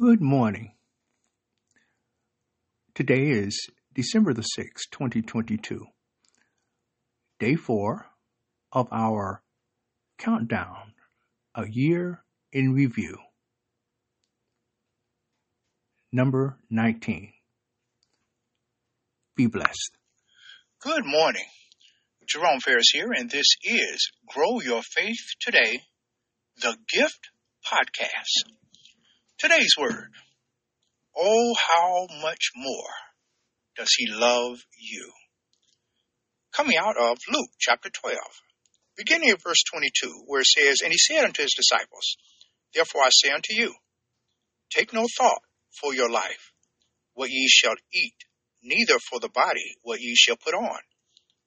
Good morning. Today is December the 6th, 2022, day four of our countdown, a year in review. Number 19. Be blessed. Good morning. Jerome Ferris here, and this is Grow Your Faith Today, the GYFT Podcast. Today's word. Oh, how much more does he love you? Coming out of Luke chapter 12, beginning of verse 22, where it says, And he said unto his disciples, Therefore I say unto you, take no thought for your life, what ye shall eat, neither for the body what ye shall put on.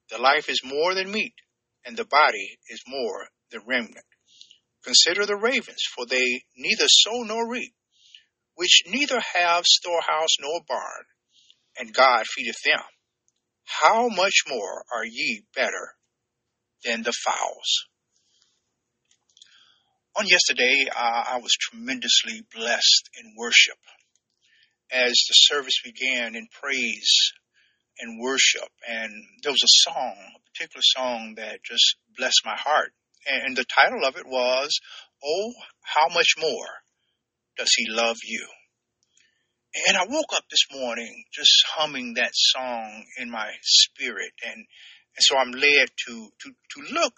The life is more than meat, and the body is more than remnant. Consider the ravens, for they neither sow nor reap, which neither have storehouse nor barn, and God feedeth them. How much more are ye better than the fowls? On yesterday, uh, I was tremendously blessed in worship as the service began in praise and worship. And there was a song, a particular song that just blessed my heart. And the title of it was, Oh, How Much More does he love you? And I woke up this morning just humming that song in my spirit. And, and so I'm led to, to, to look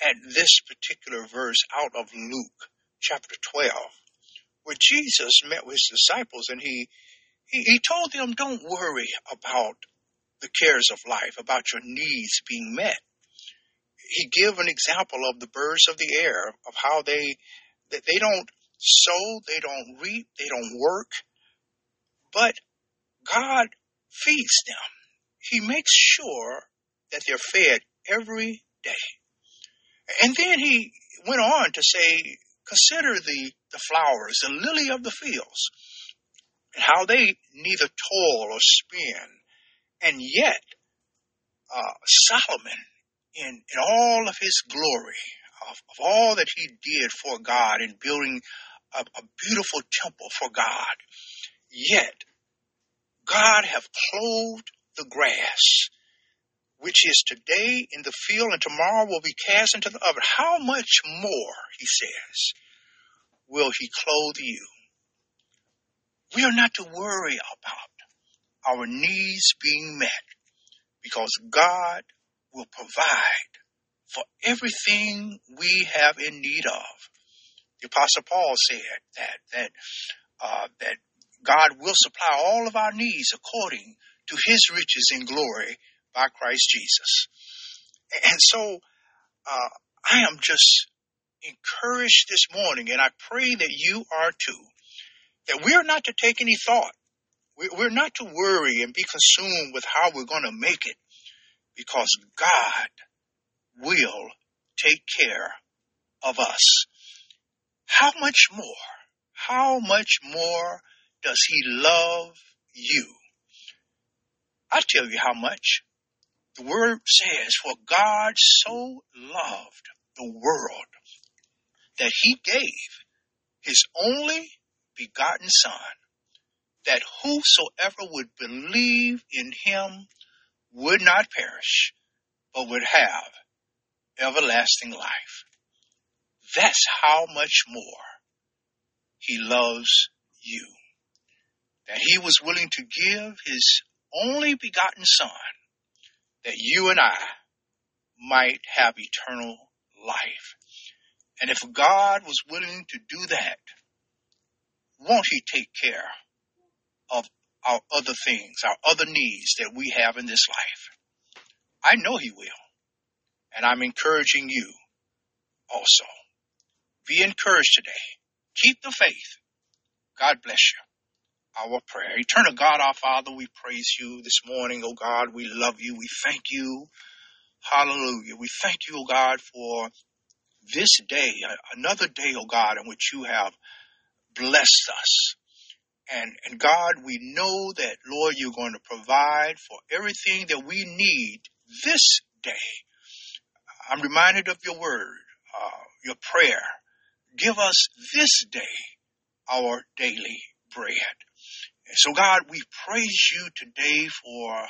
at this particular verse out of Luke chapter 12, where Jesus met with his disciples and he, he, he told them, don't worry about the cares of life, about your needs being met. He gave an example of the birds of the air, of how they, that they don't sow, they don't reap, they don't work, but God feeds them. He makes sure that they're fed every day. And then he went on to say, consider the, the flowers, the lily of the fields, and how they neither toil or spin. And yet, uh, Solomon, in, in all of his glory, of, of all that he did for God in building a, a beautiful temple for God, Yet God have clothed the grass, which is today in the field and tomorrow will be cast into the oven. How much more, he says, will he clothe you? We are not to worry about our needs being met because God will provide for everything we have in need of. The apostle Paul said that, that, uh, that God will supply all of our needs according to his riches in glory by Christ Jesus. And so uh, I am just encouraged this morning, and I pray that you are too, that we're not to take any thought. We're not to worry and be consumed with how we're going to make it because God will take care of us. How much more? How much more does he love you? I tell you how much. The word says, for God so loved the world that he gave his only begotten son that whosoever would believe in him would not perish, but would have everlasting life. That's how much more he loves you that he was willing to give his only begotten son that you and I might have eternal life. And if God was willing to do that, won't he take care of our other things, our other needs that we have in this life? I know he will. And I'm encouraging you also. Be encouraged today. Keep the faith. God bless you our prayer. Eternal God, our Father, we praise you this morning, oh God. We love you. We thank you. Hallelujah. We thank you, oh God, for this day, another day, oh God, in which you have blessed us. And, and God, we know that, Lord, you're going to provide for everything that we need this day. I'm reminded of your word, uh, your prayer. Give us this day our daily bread. So, God, we praise you today for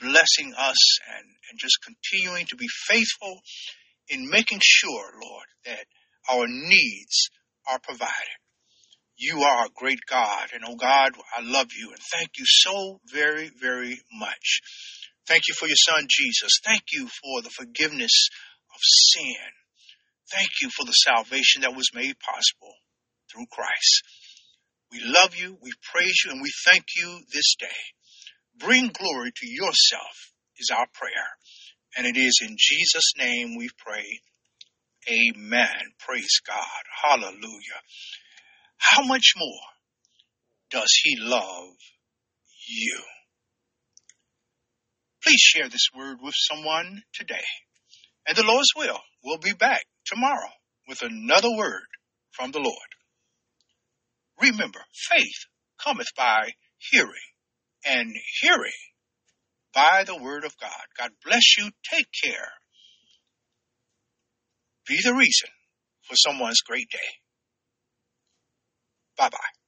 blessing us and, and just continuing to be faithful in making sure, Lord, that our needs are provided. You are a great God, and oh God, I love you and thank you so very, very much. Thank you for your son Jesus. Thank you for the forgiveness of sin. Thank you for the salvation that was made possible through Christ. We love you, we praise you, and we thank you this day. Bring glory to yourself is our prayer. And it is in Jesus' name we pray. Amen. Praise God. Hallelujah. How much more does he love you? Please share this word with someone today. And the Lord's will, we'll be back tomorrow with another word from the Lord. Remember, faith cometh by hearing, and hearing by the word of God. God bless you. Take care. Be the reason for someone's great day. Bye bye.